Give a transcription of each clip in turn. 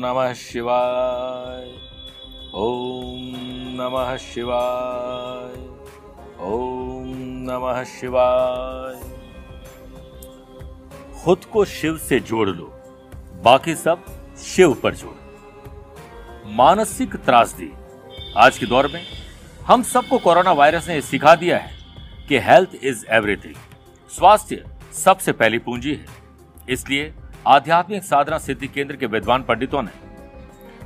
नमः शिवाय, ओम नमः शिवाय, ओम नमः शिवाय। खुद को शिव से जोड़ लो, बाकी सब शिव पर जोड़ो। मानसिक त्रासदी आज के दौर में हम सबको कोरोना वायरस ने सिखा दिया है कि हेल्थ इज़ एवरीथिंग स्वास्थ्य सबसे पहली पूंजी है। इसलिए आध्यात्मिक साधना सिद्धि केंद्र के विद्वान पंडितों ने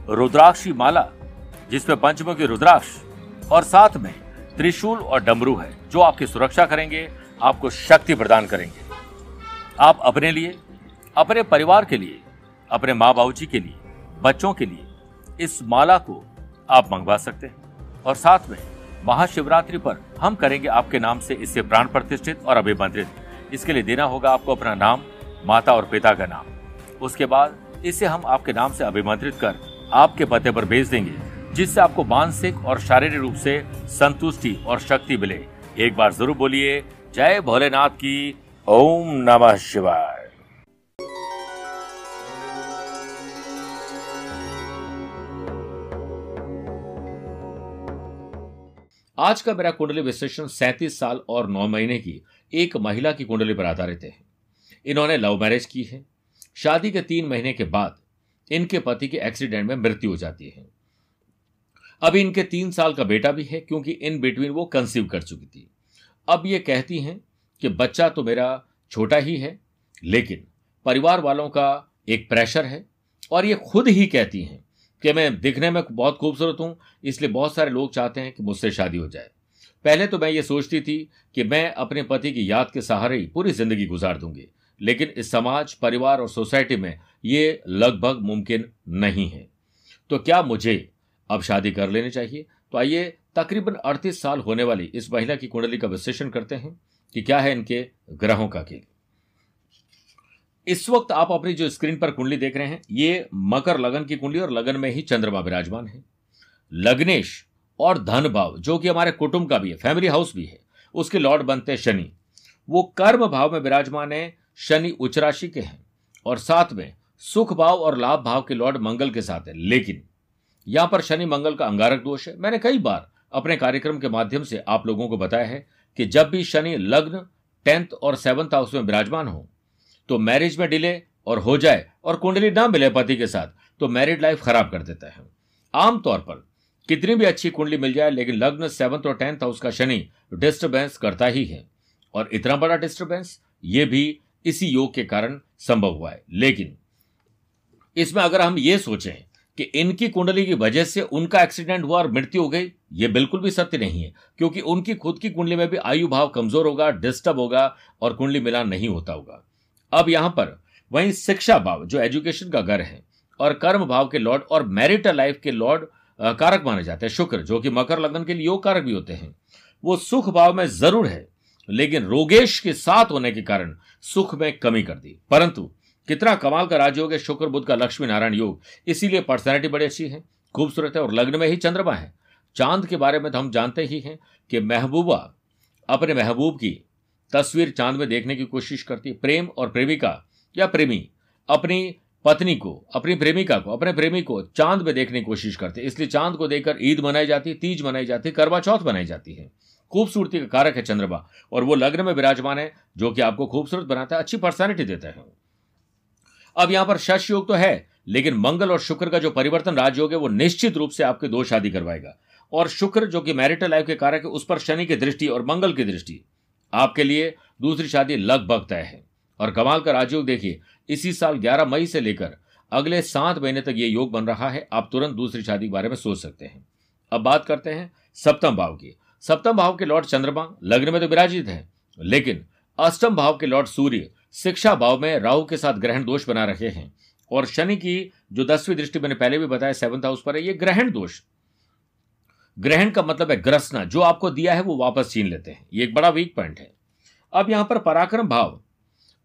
रुद्राक्षी माला, जिसमें पंचमुखी रुद्राक्ष और साथ में त्रिशूल और डमरू है, जो आपकी सुरक्षा करेंगे, आपको शक्ति प्रदान करेंगे। आप अपने लिए, अपने परिवार के लिए, अपने माँ बाबू जी के लिए, बच्चों के लिए इस माला को आप मंगवा सकते हैं। और साथ में महाशिवरात्रि पर हम करेंगे आपके नाम से इससे प्राण प्रतिष्ठित और अभिमंत्रित। इसके लिए देना होगा आपको अपना नाम माता और पिता का नाम। उसके बाद इसे हम आपके नाम से अभिमंत्रित कर आपके पते पर भेज देंगे, जिससे आपको मानसिक और शारीरिक रूप से संतुष्टि और शक्ति मिले। एक बार ज़रूर बोलिए, जय भोलेनाथ की ओम नमः शिवाय। आज का मेरा कुंडली विश्लेषण सैंतीस साल और नौ महीने की एक महिला की कुंडली पर आधारित है। इन्होंने लव मैरिज की है। शादी के तीन महीने के बाद इनके पति के एक्सीडेंट में मृत्यु हो जाती है। अभी इनके तीन साल का बेटा भी है, क्योंकि इन बिटवीन वो कंसीव कर चुकी थी। अब ये कहती हैं कि बच्चा तो मेरा छोटा ही है, लेकिन परिवार वालों का एक प्रेशर है और ये खुद ही कहती हैं कि मैं दिखने में बहुत खूबसूरत हूँ, इसलिए बहुत सारे लोग चाहते हैं कि मुझसे शादी हो जाए। पहले तो मैं ये सोचती थी कि मैं अपने पति की याद के सहारे ही पूरी ज़िंदगी गुजार दूँगी। लेकिन इस समाज, परिवार और सोसाइटी में ये लगभग मुमकिन नहीं है। तो क्या मुझे अब शादी कर लेनी चाहिए? तो आइए तकरीबन अड़तीस साल होने वाली इस महिला की कुंडली का विश्लेषण करते हैं कि क्या है इनके ग्रहों का खेल इस वक्त आप अपनी जो स्क्रीन पर कुंडली देख रहे हैं, ये मकर लगन की कुंडली और लगन में ही चंद्रमा विराजमान है। लग्नेश और धन भाव जो कि हमारे कुटुंब का भी है फैमिली हाउस भी है, उसके लॉर्ड बनते शनि, वो कर्म भाव में विराजमान है शनि उच्च राशि के हैं और साथ में सुख भाव और लाभ भाव के लॉर्ड मंगल के साथ है। लेकिन यहाँ पर शनि मंगल का अंगारक दोष है। मैंने कई बार अपने कार्यक्रम के माध्यम से आप लोगों को बताया है कि जब भी शनि लग्न, टेंथ और सेवंथ हाउस में विराजमान हो तो मैरिज में डिले और हो जाए और कुंडली ना मिले पति के साथ तो मैरिड लाइफ खराब कर देता है। आमतौर पर कितनी भी अच्छी कुंडली मिल जाए, लेकिन लग्न, सेवंथ और टेंथ हाउस का शनि डिस्टर्बेंस करता ही है। और इतना बड़ा डिस्टर्बेंस, ये भी इसी योग के कारण संभव हुआ है। लेकिन इसमें अगर हम ये सोचें कि इनकी कुंडली की वजह से उनका एक्सीडेंट हुआ और मृत्यु हो गई, ये बिल्कुल भी सत्य नहीं है, क्योंकि उनकी खुद की कुंडली में भी आयु भाव कमज़ोर होगा डिस्टर्ब होगा और कुंडली मिलान नहीं होता होगा। अब यहाँ पर वहीं शिक्षा भाव, जो एजुकेशन का घर है, और कर्म भाव के लॉर्ड और मैरिटल लाइफ के लॉर्ड कारक माने जाते हैं, शुक्र, जो कि मकर लगन के लिए योग कारक भी होते हैं। वो सुख भाव में ज़रूर है लेकिन रोगेश के साथ होने के कारण सुख में कमी कर दी। परंतु कितना कमाल का राजयोग है, शुक्र बुद्ध का लक्ष्मी, नारायण योग। इसीलिए पर्सनैलिटी बड़ी अच्छी है, खूबसूरत है और लग्न में ही चंद्रमा है। चाँद के बारे में तो हम जानते ही हैं कि महबूबा अपने महबूब की तस्वीर चाँद में देखने की कोशिश करती है। प्रेम और प्रेमिका या प्रेमी, अपनी पत्नी को, अपनी प्रेमिका को, अपने प्रेमी को चाँद में देखने की कोशिश करते इसलिए चाँद को देखकर ईद मनाई जाती है, तीज मनाई जाती है, करवा चौथ मनाई जाती है। खूबसूरती का कारक है चंद्रमा, और वो लग्न में विराजमान है, जो कि आपको खूबसूरत बनाता है, अच्छी पर्सनैलिटी देता है। अब यहाँ पर शश योग तो है, लेकिन मंगल और शुक्र का जो परिवर्तन राजयोग है, वो निश्चित रूप से आपके दो शादी करवाएगा। और शुक्र, जो कि मैरिटल लाइफ के कारक है, उस पर शनि की दृष्टि और मंगल की दृष्टि। आपके लिए दूसरी शादी लगभग तय है। और कमाल का राजयोग देखिए, इसी साल 11 मई से लेकर अगले सात महीने तक ये योग बन रहा है। आप तुरंत दूसरी शादी के बारे में सोच सकते हैं। अब बात करते हैं सप्तम भाव की। सप्तम भाव के लॉर्ड चंद्रमा लग्न में तो विराजित है, लेकिन अष्टम भाव के लॉर्ड सूर्य शिक्षा भाव में राहु के साथ ग्रहण दोष बना रखे हैं। और शनि की जो दसवीं दृष्टि मैंने पहले भी बताया सेवंथ हाउस पर है, ये ग्रहण दोष। ग्रहण का मतलब है ग्रसना, जो आपको दिया है वो वापस छीन लेते हैं। ये एक बड़ा वीक पॉइंट है। अब यहाँ पर पराक्रम भाव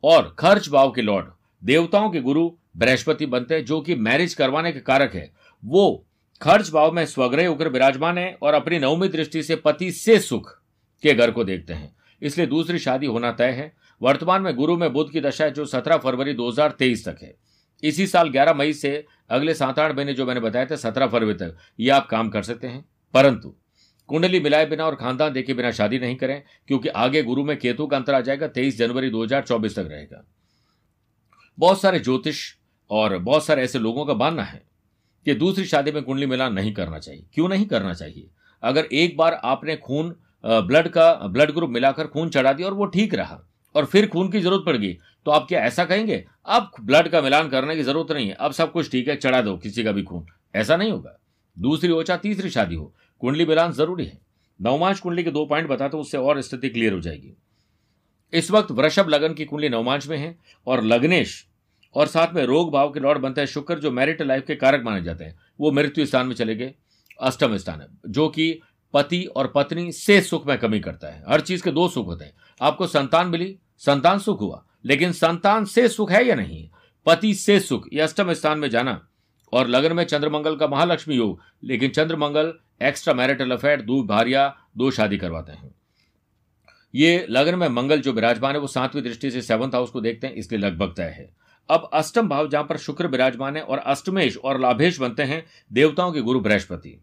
और खर्च भाव के लॉर्ड, देवताओं के गुरु बृहस्पति बनते हैं, जो कि मैरिज करवाने के कारक है। वो खर्च भाव में स्वग्रह होकर विराजमान है और अपनी नवमी दृष्टि से पति से सुख के घर को देखते हैं। इसलिए दूसरी शादी होना तय है। वर्तमान में गुरु में बुद्ध की दशा है जो 17 फरवरी 2023 तक है। इसी साल 11 मई से अगले सात आठ महीने जो मैंने बताया था, सत्रह फरवरी तक, ये आप काम कर सकते हैं। परंतु कुंडली मिलाए बिना और खानदान देखे बिना शादी नहीं करें, क्योंकि आगे गुरु में केतु का अंतर आ जाएगा, तेईस जनवरी 2024 तक रहेगा। बहुत सारे ज्योतिष और बहुत सारे ऐसे लोगों का मानना है। कि दूसरी शादी में कुंडली मिलान नहीं करना चाहिए। क्यों नहीं करना चाहिए? अगर एक बार आपने खून ब्लड का, ब्लड ग्रुप मिलाकर खून चढ़ा दिया और वो ठीक रहा और फिर खून की ज़रूरत पड़ गई तो आप क्या ऐसा कहेंगे? अब ब्लड का मिलान करने की ज़रूरत नहीं है। अब सब कुछ ठीक है, चढ़ा दो किसी का भी खून। ऐसा नहीं होगा। दूसरी हो चाहे तीसरी शादी हो। कुंडली मिलान ज़रूरी है। नवमांश कुंडली के दो पॉइंट बताते उससे और स्थिति क्लियर हो जाएगी। इस वक्त वृषभ लगन की कुंडली नवमांश में है और लग्नेश और साथ में रोग भाव के लॉर्ड बनता है शुक्र, जो मैरिट लाइफ के कारक माने जाते हैं। वो मृत्यु स्थान में चले गए, अष्टम स्थान है, जो कि पति और पत्नी से सुख में कमी करता है। हर चीज़ के दो सुख होते हैं। आपको संतान मिली, संतान सुख हुआ, लेकिन संतान से सुख है या नहीं? पति से सुख यह अष्टम स्थान में जाना। और लगन में चंद्रमंगल का महालक्ष्मी योग, लेकिन चंद्रमंगल एक्स्ट्रा मैरिटल अफेयर दो भारिया, दो शादी करवाते हैं। ये लगन में मंगल जो विराजमान है, वो सातवीं दृष्टि से सेवंथ हाउस को देखते हैं, इसलिए लगभग तय है। अब अष्टम भाव, जहाँ पर शुक्र विराजमान है और अष्टमेश और लाभेश बनते हैं देवताओं के गुरु बृहस्पति।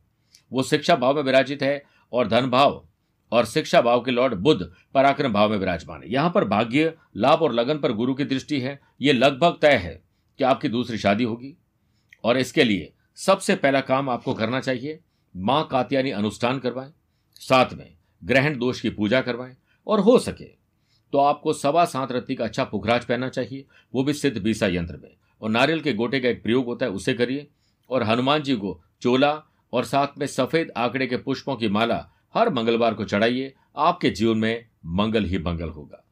वो शिक्षा भाव में विराजित है और धन भाव और शिक्षा भाव के लॉर्ड बुद्ध पराक्रम भाव में विराजमान है। यहाँ पर भाग्य, लाभ और लगन पर गुरु की दृष्टि है। यह लगभग तय है कि आपकी दूसरी शादी होगी। और इसके लिए सबसे पहला काम आपको करना चाहिए, माँ कात्यानी अनुष्ठान करवाएँ, साथ में ग्रहण दोष की पूजा करवाएँ और हो सके तो आपको सवा सात रत्ती का अच्छा पुखराज पहनना चाहिए। वो भी सिद्ध बीसा यंत्र में। और नारियल के गोटे का एक प्रयोग होता है, उसे करिए। और हनुमान जी को चोला और साथ में सफ़ेद आंकड़े के पुष्पों की माला हर मंगलवार को चढ़ाइए। आपके जीवन में मंगल ही मंगल होगा।